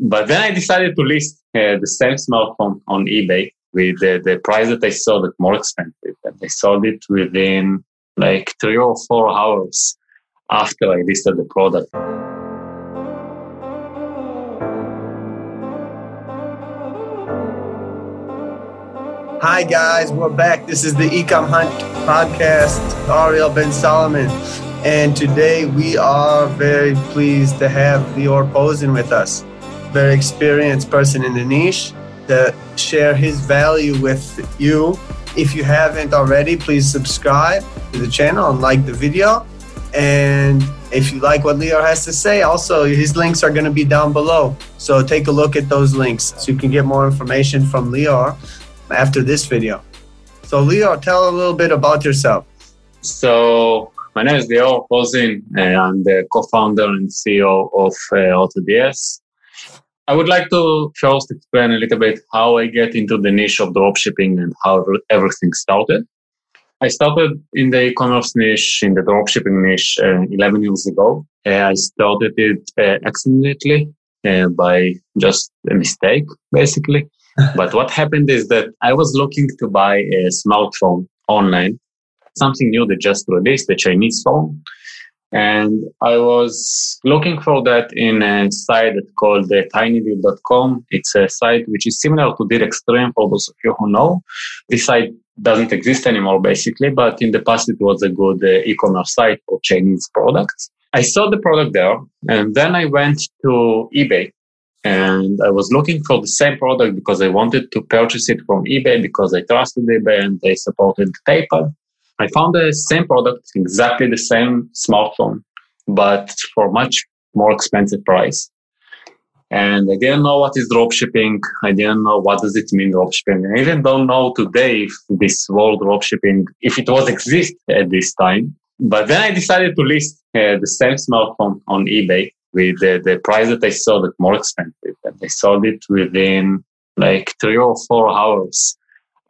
but then I decided to list uh, the same smartphone on eBay with the, the price that I sold it more expensive. And I sold it within like three or four hours after I listed the product. Hi guys, we're back. This is the Ecom Hunt podcast. Ariel Ben Solomon. And today we are very pleased to have Lior Pozin with us. Very experienced person in the niche to share his value with you. If you haven't already, please subscribe to the channel and like the video. And if you like what Leo has to say, also his links are going to be down below. So take a look at those links so you can get more information from Leo after this video. So Leo, tell a little bit about yourself. So my name is Lior and I'm the co-founder and CEO of uh, AutoDS. I would like to first explain a little bit how I get into the niche of dropshipping and how everything started. I started in the e-commerce niche, in the dropshipping niche, uh, 11 years ago. Uh, I started it uh, accidentally uh, by just a mistake, basically. but what happened is that I was looking to buy a smartphone online, something new that just released, the Chinese phone. And I was looking for that in a site called uh. It's a site which is similar to DealExtreme for those of you who know. This site doesn't exist anymore, basically, but in the past it was a good uh, e-commerce site for Chinese products. I saw the product there and then I went to eBay and I was looking for the same product because I wanted to purchase it from eBay because I trusted eBay and they supported PayPal. I found the same product, exactly the same smartphone, but for much more expensive price. And I didn't know what is dropshipping. I didn't know what does it mean dropshipping. I even don't know today if this word dropshipping, if it was exist at this time. But then I decided to list uh, the same smartphone on eBay with the, the price that I sold it more expensive. And I sold it within like three or four hours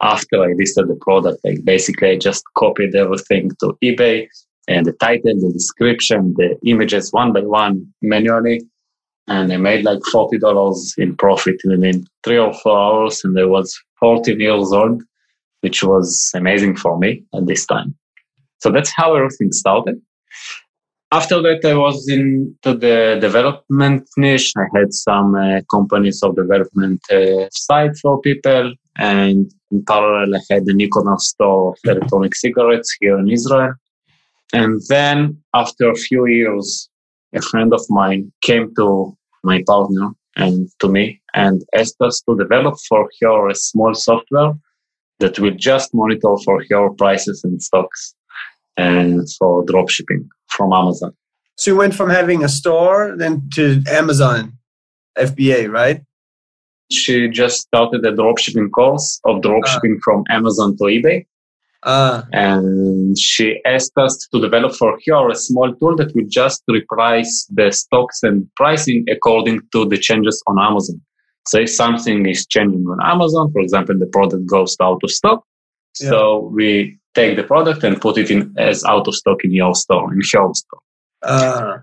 after I listed the product. Like basically, I just copied everything to eBay and the title, the description, the images one by one manually. And I made like $40 in profit within three or four hours. And I was 14 years old, which was amazing for me at this time. So that's how everything started. After that, I was into the development niche. I had some uh, companies of development uh, site for people and in parallel, I had an e-commerce store of electronic cigarettes here in Israel. And then after a few years, a friend of mine came to my partner and to me and asked us to develop for her a small software that will just monitor for her prices and stocks and for dropshipping from Amazon. So you went from having a store then to Amazon FBA, right? she just started a dropshipping course of dropshipping uh. from Amazon to eBay. Uh. And she asked us to develop for her a small tool that will just reprice the stocks and pricing according to the changes on Amazon. So if something is changing on Amazon, for example, the product goes out of stock. Yeah. So we take the product and put it in as out of stock in your store, in your store. Uh.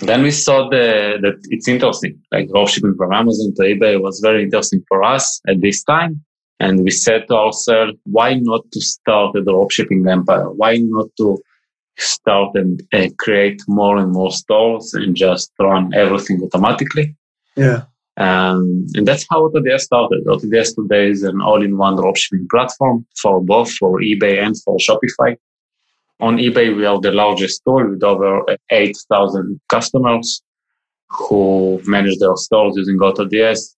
Then we saw the, that it's interesting, like dropshipping from Amazon to eBay was very interesting for us at this time. And we said to ourselves, why not to start a dropshipping empire? Why not to start and uh, create more and more stores and just run everything automatically? Yeah. Um, and that's how AutoDS started. AutoDS today is an all-in-one dropshipping platform for both for eBay and for Shopify. On eBay, we are the largest store with over 8,000 customers who manage their stores using AutoDS.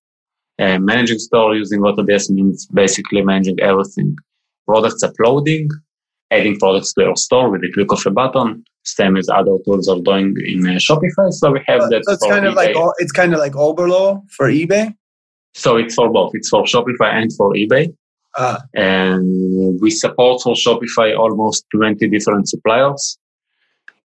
And managing store using AutoDS means basically managing everything. Products uploading, adding products to your store with the click of a button, same as other tools are doing in uh, Shopify. So we have that. So it's kind of like it's kind of like Oberlo for eBay. So it's for both. It's for Shopify and for eBay. Uh, and we support for Shopify almost 20 different suppliers.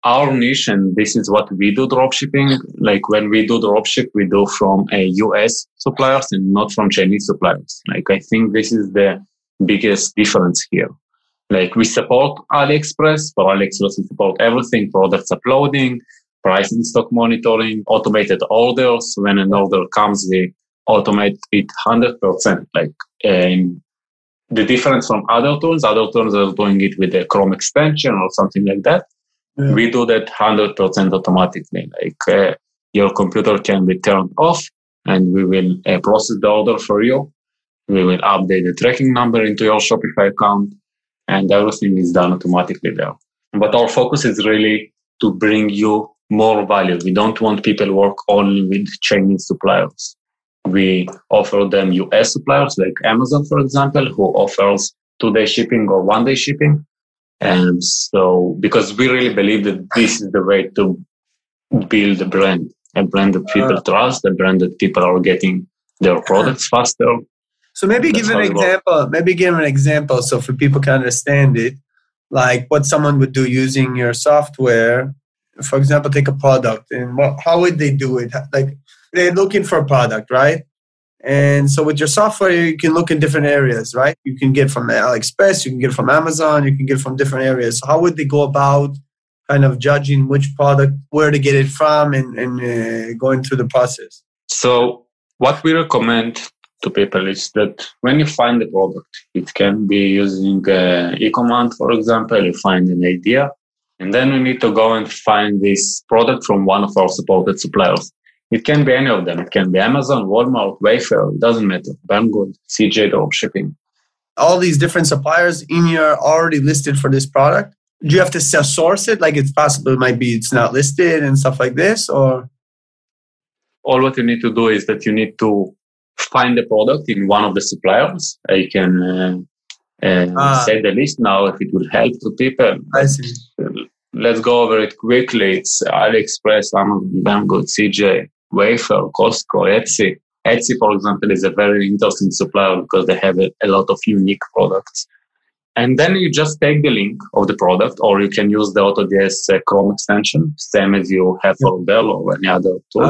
Our niche, and this is what we do dropshipping. Like when we do dropship, we do from a US suppliers and not from Chinese suppliers. Like I think this is the biggest difference here. Like we support AliExpress, for AliExpress we support everything, products uploading, price and stock monitoring, automated orders. When an order comes, we automate it 100%. Like um, the difference from other tools, other tools are doing it with a Chrome extension or something like that. Yeah. We do that 100% automatically. Like uh, your computer can be turned off and we will uh, process the order for you. We will update the tracking number into your Shopify account and everything is done automatically there. But our focus is really to bring you more value. We don't want people work only with Chinese suppliers. We offer them US suppliers like Amazon, for example, who offers two day shipping or one day shipping. And so, because we really believe that this is the way to build a brand, a brand that people uh, trust, a brand that people are getting their products faster. So maybe That's give an example. Maybe give an example so for people can understand it, like what someone would do using your software. For example, take a product and what, how would they do it? Like they're looking for a product, right? And so with your software, you can look in different areas, right? You can get from AliExpress, you can get from Amazon, you can get from different areas. So how would they go about kind of judging which product, where to get it from, and, and uh, going through the process? So what we recommend to people is that when you find a product, it can be using uh, Ecom Hunt, for example, you find an idea, and then we need to go and find this product from one of our supported suppliers. It can be any of them. It can be Amazon, Walmart, Wayfair. It doesn't matter. Banggood, CJ Drop Shipping. All these different suppliers in your already listed for this product. Do you have to source it? Like it's possible it might be it's not listed and stuff like this, or all what you need to do is that you need to find the product in one of the suppliers. I can uh, uh, ah. say the list now if it will help to people. I see. Let's go over it quickly. It's AliExpress, Amazon, Banggood, CJ, Wayfair, Costco, Etsy. Etsy, for example, is a very interesting supplier because they have a, a lot of unique products. And then you just take the link of the product, or you can use the AutoDS uh, Chrome extension, same as you have for Oberlo or any other tool.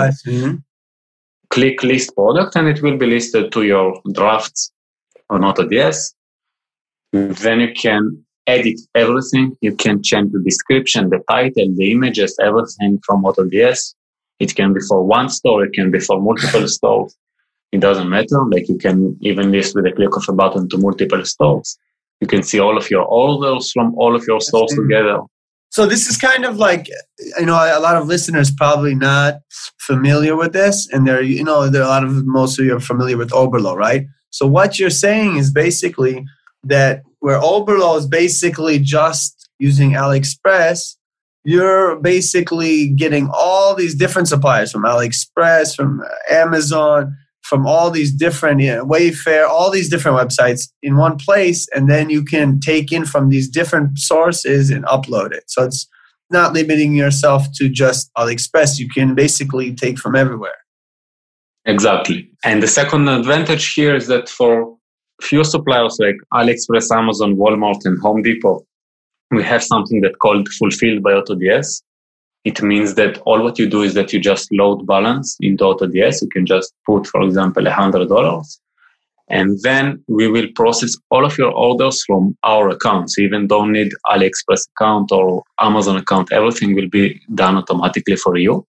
Click list product, and it will be listed to your drafts on AutoDS. Then you can edit everything. You can change the description, the title, the images, everything from AutoDS. It can be for one store, it can be for multiple stores. It doesn't matter. Like you can even list with a click of a button to multiple stores. You can see all of your orders from all of your stores together. So this is kind of like you know a lot of listeners probably not familiar with this, and they're you know there are a lot of most of you are familiar with Oberlo, right? So what you're saying is basically that where Oberlo is basically just using AliExpress, you're basically getting all these different suppliers from AliExpress, from Amazon, from all these different you know, Wayfair, all these different websites in one place, and then you can take in from these different sources and upload it. So it's not limiting yourself to just AliExpress. You can basically take from everywhere. Exactly. And the second advantage here is that for few suppliers like AliExpress, Amazon, Walmart, and Home Depot, we have something that called fulfilled by AutoDS. It means that all what you do is that you just load balance into AutoDS. You can just put, for example, $100. And then we will process all of your orders from our accounts. You even don't need AliExpress account or Amazon account. Everything will be done automatically for you.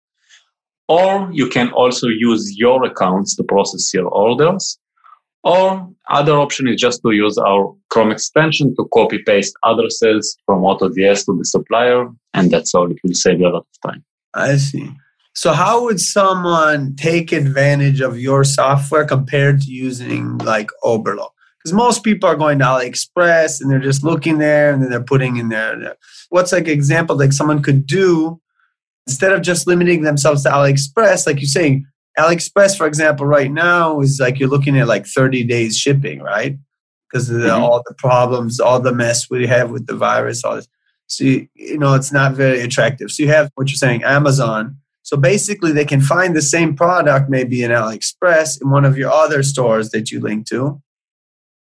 Or you can also use your accounts to process your orders. Or other option is just to use our Chrome extension to copy paste addresses from AutoDS to the supplier, and that's all. It will save you a lot of time. I see. So, how would someone take advantage of your software compared to using like Oberlo? Because most people are going to AliExpress and they're just looking there and then they're putting in there. What's like example like someone could do instead of just limiting themselves to AliExpress, like you're saying, AliExpress, for example, right now is like you're looking at like 30 days shipping, right? Because of the, mm-hmm. all the problems, all the mess we have with the virus, all this. So, you, you know, it's not very attractive. So you have what you're saying, Amazon. So basically, they can find the same product maybe in AliExpress in one of your other stores that you link to.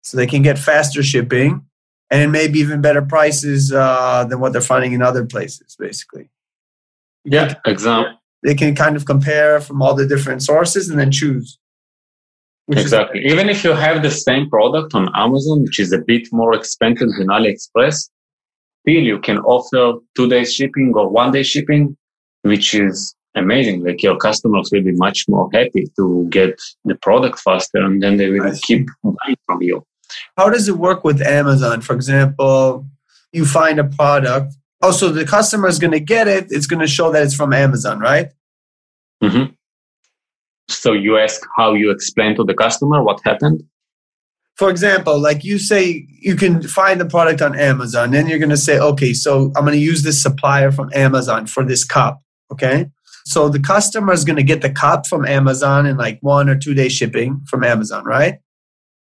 So they can get faster shipping and maybe even better prices uh, than what they're finding in other places, basically. Yeah, exactly they can kind of compare from all the different sources and then choose. Exactly. Is- Even if you have the same product on Amazon, which is a bit more expensive than AliExpress, still you can offer two days shipping or one day shipping which is amazing. Like your customers will be much more happy to get the product faster and then they will keep buying from you. How does it work with Amazon? For example, you find a product. Oh, so the customer is going to get it. It's going to show that it's from Amazon, right? Mm-hmm. So you ask how you explain to the customer what happened? For example, like you say, you can find the product on Amazon. Then you're going to say, okay, so I'm going to use this supplier from Amazon for this cup. Okay. So the customer is going to get the cup from Amazon in like one or two day shipping from Amazon, right?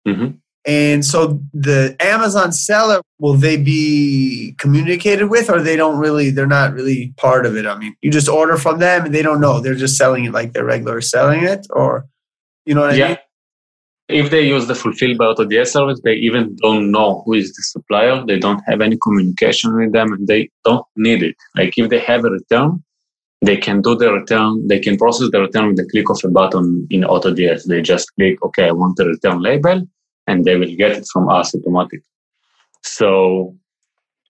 Mm-hmm. And so the Amazon seller, will they be communicated with or they don't really, they're not really part of it? I mean, you just order from them and they don't know. They're just selling it like they're regular selling it or, you know what yeah. I mean? If they use the Fulfill by AutoDS service, they even don't know who is the supplier. They don't have any communication with them and they don't need it. Like if they have a return, they can do the return, they can process the return with the click of a button in AutoDS. They just click, okay, I want the return label and they will get it from us automatically. So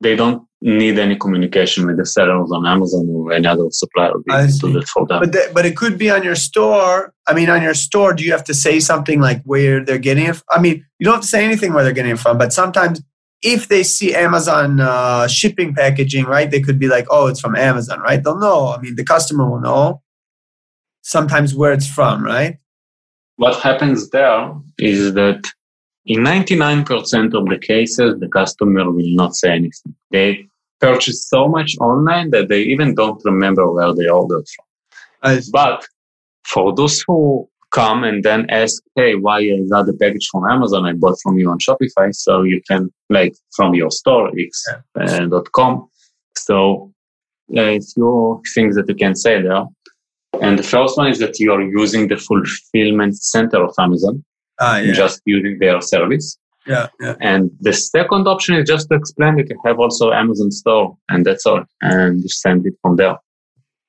they don't need any communication with the sellers on Amazon or any other supplier. I see. for them. But, the, but it could be on your store. I mean, on your store, do you have to say something like where they're getting it? I mean, you don't have to say anything where they're getting it from, but sometimes if they see Amazon uh, shipping packaging, right, they could be like, oh, it's from Amazon, right? They'll know. I mean, the customer will know sometimes where it's from, right? What happens there is that in 99% of the cases, the customer will not say anything. They purchase so much online that they even don't remember where they ordered from. But for those who come and then ask, hey, why I got the package from Amazon I bought from you on Shopify, so you can like from your store x.com. Uh, so uh, a few things that you can say there. And the first one is that you are using the fulfillment center of Amazon ah, yeah. just using their service. Yeah, yeah. And the second option is just to explain that you have also Amazon store and that's all. And you send it from there.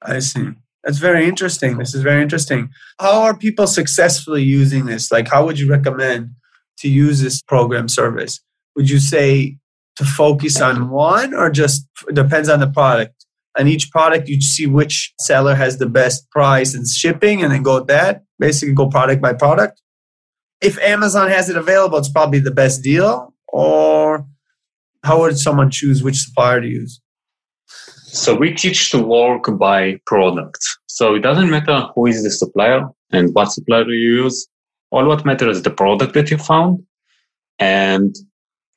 I see. That's very interesting. This is very interesting. How are people successfully using this? Like, how would you recommend to use this program service? Would you say to focus on one or just depends on the product? On each product, you see which seller has the best price and shipping and then go with that. Basically, go product by product if Amazon has it available, it's probably the best deal. Or how would someone choose which supplier to use? So we teach to work by product. So it doesn't matter who is the supplier and what supplier you use. All what matters is the product that you found. And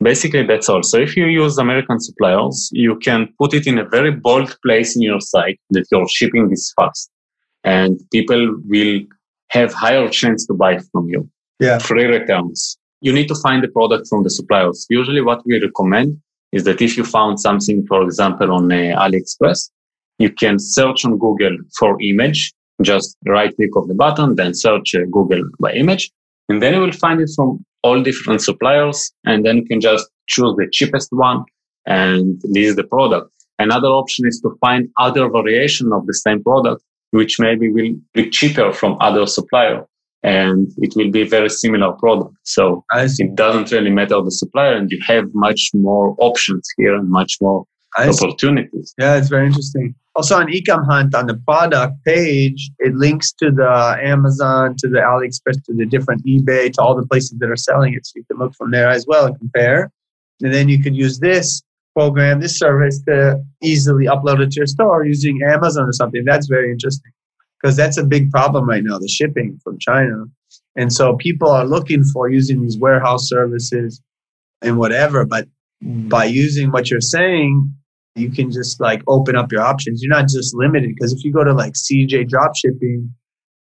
basically that's all. So if you use American suppliers, you can put it in a very bold place in your site that your shipping is fast and people will have higher chance to buy from you yeah. free returns. You need to find the product from the suppliers. Usually what we recommend is that if you found something, for example, on uh, AliExpress, you can search on Google for image, just right click of the button, then search uh, Google by image, and then you will find it from all different suppliers, and then you can just choose the cheapest one, and this is the product. Another option is to find other variation of the same product, which maybe will be cheaper from other supplier and it will be a very similar product. So it doesn't really matter the supplier and you have much more options here and much more I opportunities. See. Yeah, it's very interesting. Also on Ecom Hunt on the product page, it links to the Amazon, to the AliExpress, to the different eBay, to all the places that are selling it. So you can look from there as well and compare. And then you could use this program, this service to easily upload it to your store using Amazon or something. That's very interesting because that's a big problem right now the shipping from China. And so people are looking for using these warehouse services and whatever. But mm. by using what you're saying, you can just like open up your options. You're not just limited because if you go to like CJ drop shipping,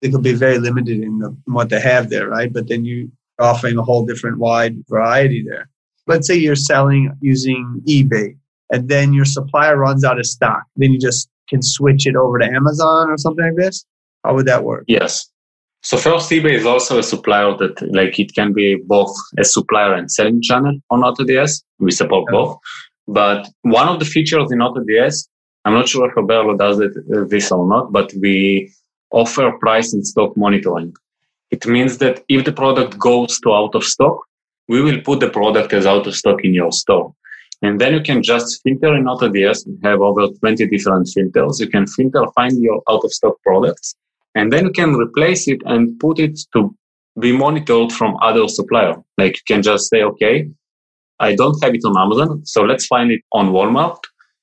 it could be very limited in, the, in what they have there, right? But then you are offering a whole different wide variety there. Let's say you're selling using eBay and then your supplier runs out of stock. Then you just can switch it over to Amazon or something like this. How would that work? Yes. So first, eBay is also a supplier that, like, it can be both a supplier and selling channel on AutoDS. We support both. But one of the features in AutoDS, I'm not sure if Oberlo does it, uh, this or not, but we offer price and stock monitoring. It means that if the product goes to out of stock, we will put the product as out of stock in your store. And then you can just filter in AutoDS. We have over 20 different filters. You can filter, find your out of stock products, and then you can replace it and put it to be monitored from other supplier. Like you can just say, okay, I don't have it on Amazon, so let's find it on Walmart.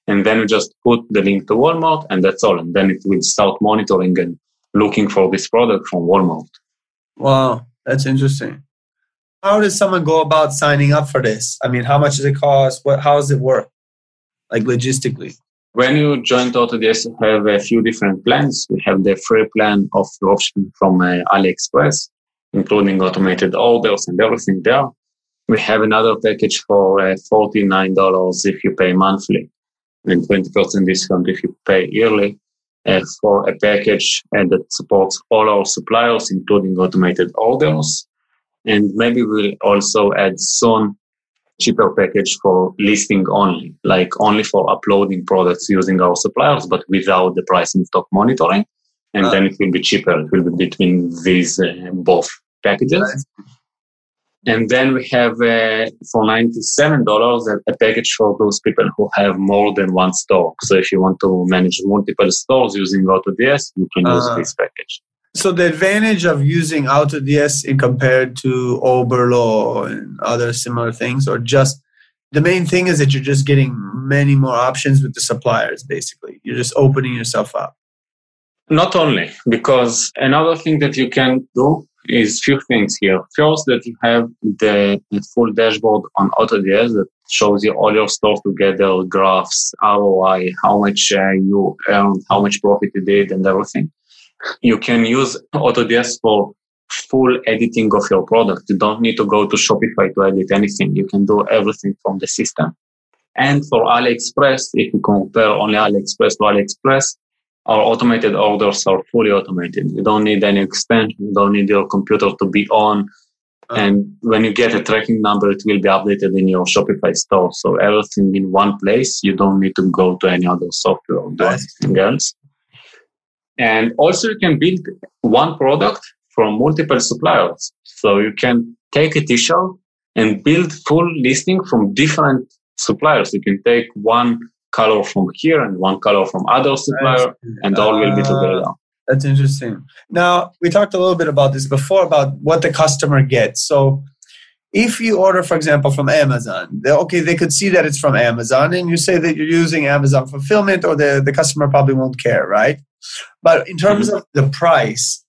And then you just put the link to Walmart and that's all. And then it will start monitoring and looking for this product from Walmart. Wow, that's interesting. How does someone go about signing up for this? I mean, how much does it cost? What, how does it work? Like logistically? When you join AutoDS, you have a few different plans. We have the free plan of dropshipping from uh, AliExpress, including automated orders and everything there. We have another package for uh, $49 if you pay monthly and 20% discount if you pay yearly uh, for a package that supports all our suppliers, including automated orders. And maybe we'll also add soon cheaper package for listing only, like only for uploading products using our suppliers, but without the price and stock monitoring. And uh, then it will be cheaper. It will be between these uh, both packages. And then we have uh, for $97 a, a, package for those people who have more than one store. So if you want to manage multiple stores using AutoDS, you can use uh, this package. So the advantage of using AutoDS in compared to Oberlo and other similar things, or just the main thing is that you're just getting many more options with the suppliers, basically. You're just opening yourself up. Not only, because another thing that you can do is few things here. First, that you have the full dashboard on AutoDS that shows you all your stores together, graphs, ROI, how much uh, you earned, how much profit you did, and everything. You can use AutoDS for full editing of your product. You don't need to go to Shopify to edit anything. You can do everything from the system. And for AliExpress, if you compare only AliExpress to AliExpress, our automated orders are fully automated. You don't need any extension. You don't need your computer to be on. Uh-huh. And when you get a tracking number, it will be updated in your Shopify store. So everything in one place. You don't need to go to any other software or do anything else. And also you can build one product from multiple suppliers. So you can take a t-shirt and build full listing from different suppliers. You can take one color from here and one color from other supplier, and all will be together. Ah, that's interesting. Now we talked a little bit about this before about what the customer gets. So if you order, for example, from Amazon, okay, they could see that it's from Amazon, and you say that you're using Amazon fulfillment, or the, the customer probably won't care, right? But in terms mm-hmm. of the price,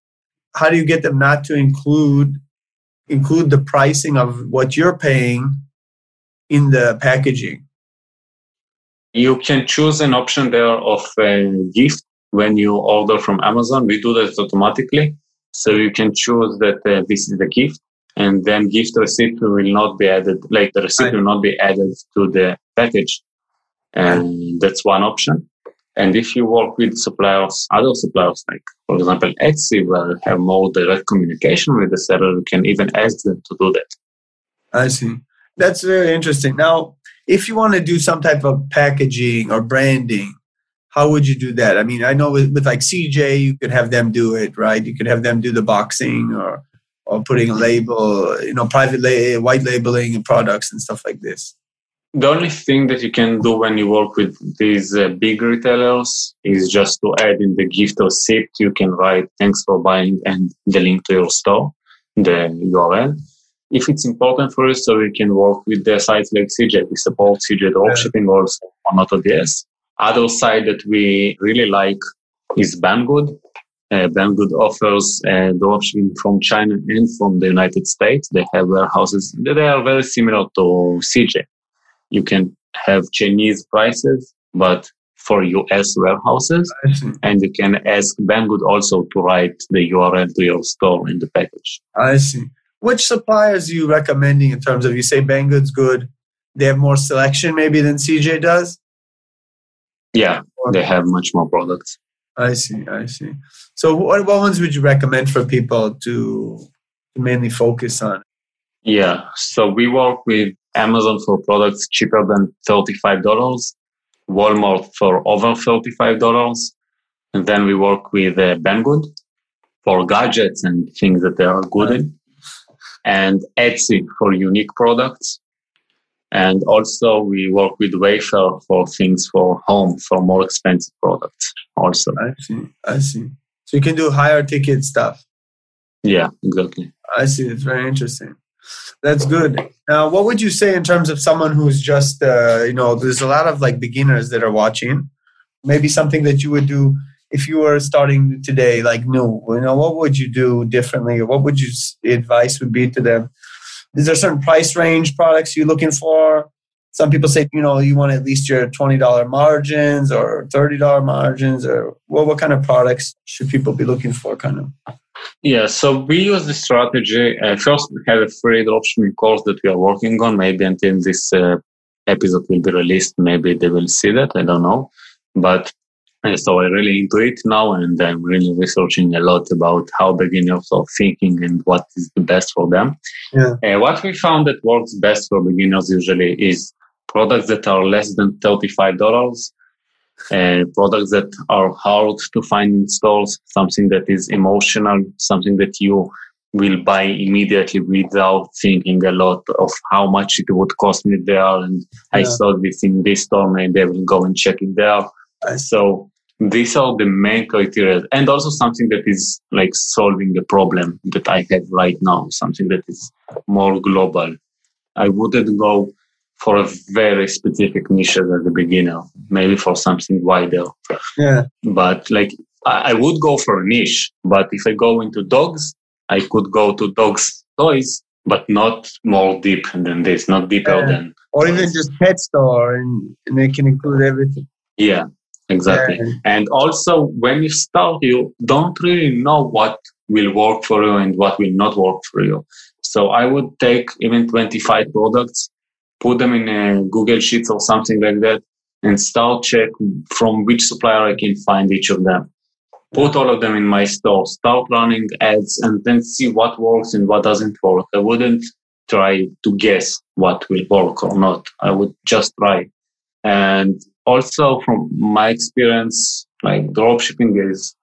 how do you get them not to include include the pricing of what you're paying in the packaging? You can choose an option there of a gift when you order from Amazon. We do that automatically. So you can choose that uh, this is the gift and then gift receipt will not be added, like the receipt will not be added to the package. And that's one option. And if you work with suppliers, other suppliers, like for example, Etsy, will have more direct communication with the seller, you can even ask them to do that. I see. That's very interesting. Now, if you want to do some type of packaging or branding, how would you do that? I mean, I know with, with like CJ, you could have them do it, right? You could have them do the boxing or or putting a label, you know, private la- white labeling products and stuff like this. The only thing that you can do when you work with these uh, big retailers is just to add in the gift or receipt. You can write thanks for buying and the link to your store, the URL if it's important for you, so we can work with the sites like CJ. We support CJ dropshipping also on AutoDS. Other site that we really like is Banggood. Uh, Banggood offers uh, dropshipping from China and from the United States. They have warehouses. They are very similar to CJ. You can have Chinese prices, but for US warehouses. And you can ask Banggood also to write the URL to your store in the package. I see which suppliers are you recommending in terms of you say Banggood's good? They have more selection maybe than CJ does. Yeah, they have much more products. I see, I see. So, what, what ones would you recommend for people to mainly focus on? Yeah, so we work with Amazon for products cheaper than $35, Walmart for over $35, and then we work with uh, Banggood for gadgets and things that they are good in and Etsy for unique products. And also we work with Wayfair for things for home, for more expensive products also. I see. I see. So you can do higher ticket stuff. Yeah, exactly. I see. It's very interesting. That's good. Now, what would you say in terms of someone who's just, uh, you know, there's a lot of like beginners that are watching. Maybe something that you would do if you were starting today, like new. You know, what would you do differently, what would you advice would be to them? Is there certain price range products you're looking for? Some people say, you know, you want at least your twenty dollar margins or thirty dollar margins, or well, what kind of products should people be looking for? Kind of. Yeah, so we use the strategy. Uh, first, we have a free dropshipping course that we are working on. Maybe until this uh, episode will be released, maybe they will see that. I don't know. But uh, so I'm really into it now, and I'm really researching a lot about how beginners are thinking and what is the best for them. Yeah. Uh, what we found that works best for beginners usually is products that are less than $35 uh, products that are hard to find in stores, something that is emotional, something that you will buy immediately without thinking a lot of how much it would cost me there. And yeah. I saw this in this store, maybe I will go and check it there. So these are the main criteria. And also something that is like solving a problem that I have right now, something that is more global. I wouldn't go for a very specific niche as a beginner, maybe for something wider. Yeah. But like I, would go for a niche, but if I go into dogs, I could go to dogs toys, but not more deep than this, not deeper yeah. than. Or even just pet store, and, and they can include everything. Yeah, exactly. Yeah. And also, when you start, you don't really know what will work for you and what will not work for you. So I would take even 25 products put them in a Google Sheets or something like that, and start check from which supplier I can find each of them. Put all of them in my store, start running ads, and then see what works and what doesn't work. I wouldn't try to guess what will work or not. I would just try. And also from my experience, like dropshipping is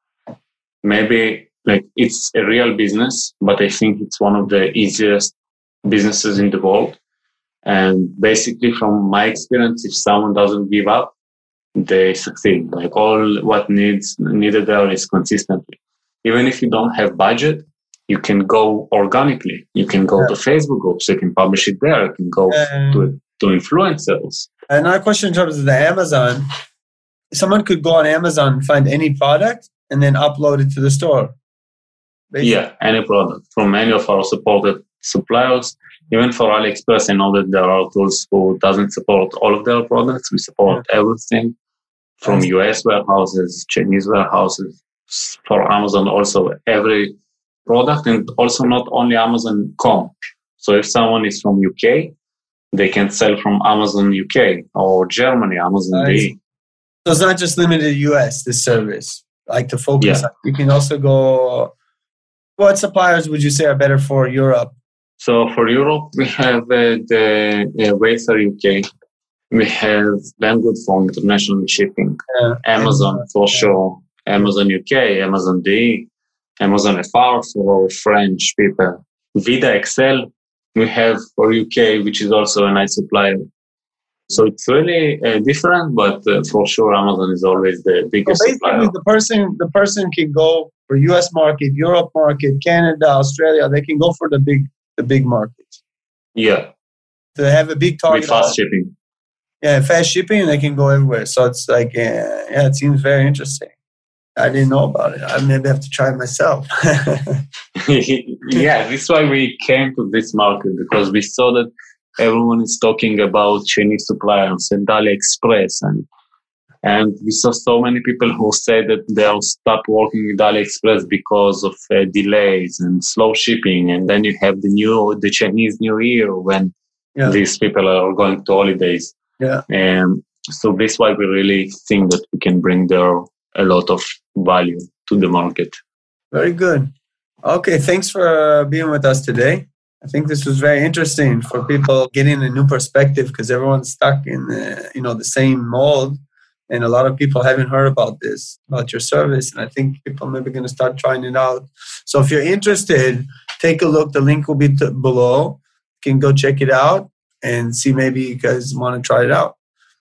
maybe like it's a real business, but I think it's one of the easiest businesses in the world and basically, from my experience, if someone doesn't give up, they succeed. Like all what needs needed there is consistency. Even if you don't have budget, you can go organically. You can go yeah. to Facebook groups. You can publish it there. You can go um, to to influencers. Another question in terms of the Amazon. Someone could go on Amazon and find any product and then upload it to the store. Basically. Yeah, any product from any of our supported suppliers even for AliExpress, I know that there are tools who doesn't support all of their products. We support yeah. everything from US warehouses, Chinese warehouses, for Amazon also every product and also not only Amazon.com. So if someone is from UK, they can sell from Amazon UK or Germany, Amazon nice. So it's not just limited to US, this service. Like to focus, yeah. you can also go. What suppliers would you say are better for Europe so for Europe, we have uh, the uh, Wayfair UK. We have Banggood for international shipping. Yeah. Amazon for sure. Amazon UK, Amazon DE, Amazon FR for French people. VidaXL we have for UK, which is also a nice supplier. So it's really uh, different, but uh, for sure Amazon is always the biggest so basically, supplier. The person, the person can go for US market, Europe market, Canada, Australia. They can go for the big the big markets. Yeah. To have a big target. With fast shipping. Yeah, fast shipping, they can go everywhere. So it's like, uh, yeah, it seems very interesting. I didn't know about it. I maybe have to try it myself. yeah, this is why we came to this market because we saw that everyone is talking about Chinese suppliers and AliExpress and and we saw so many people who say that they'll stop working with AliExpress because of uh, delays and slow shipping. And then you have the new, the Chinese New Year when yeah. these people are going to holidays. Yeah. And so this is why we really think that we can bring there a lot of value to the market. Very good. Okay. Thanks for being with us today. I think this was very interesting for people getting a new perspective because everyone's stuck in you know the same mold and a lot of people haven't heard about this about your service and i think people are maybe going to start trying it out so if you're interested take a look the link will be t- below you can go check it out and see maybe you guys want to try it out.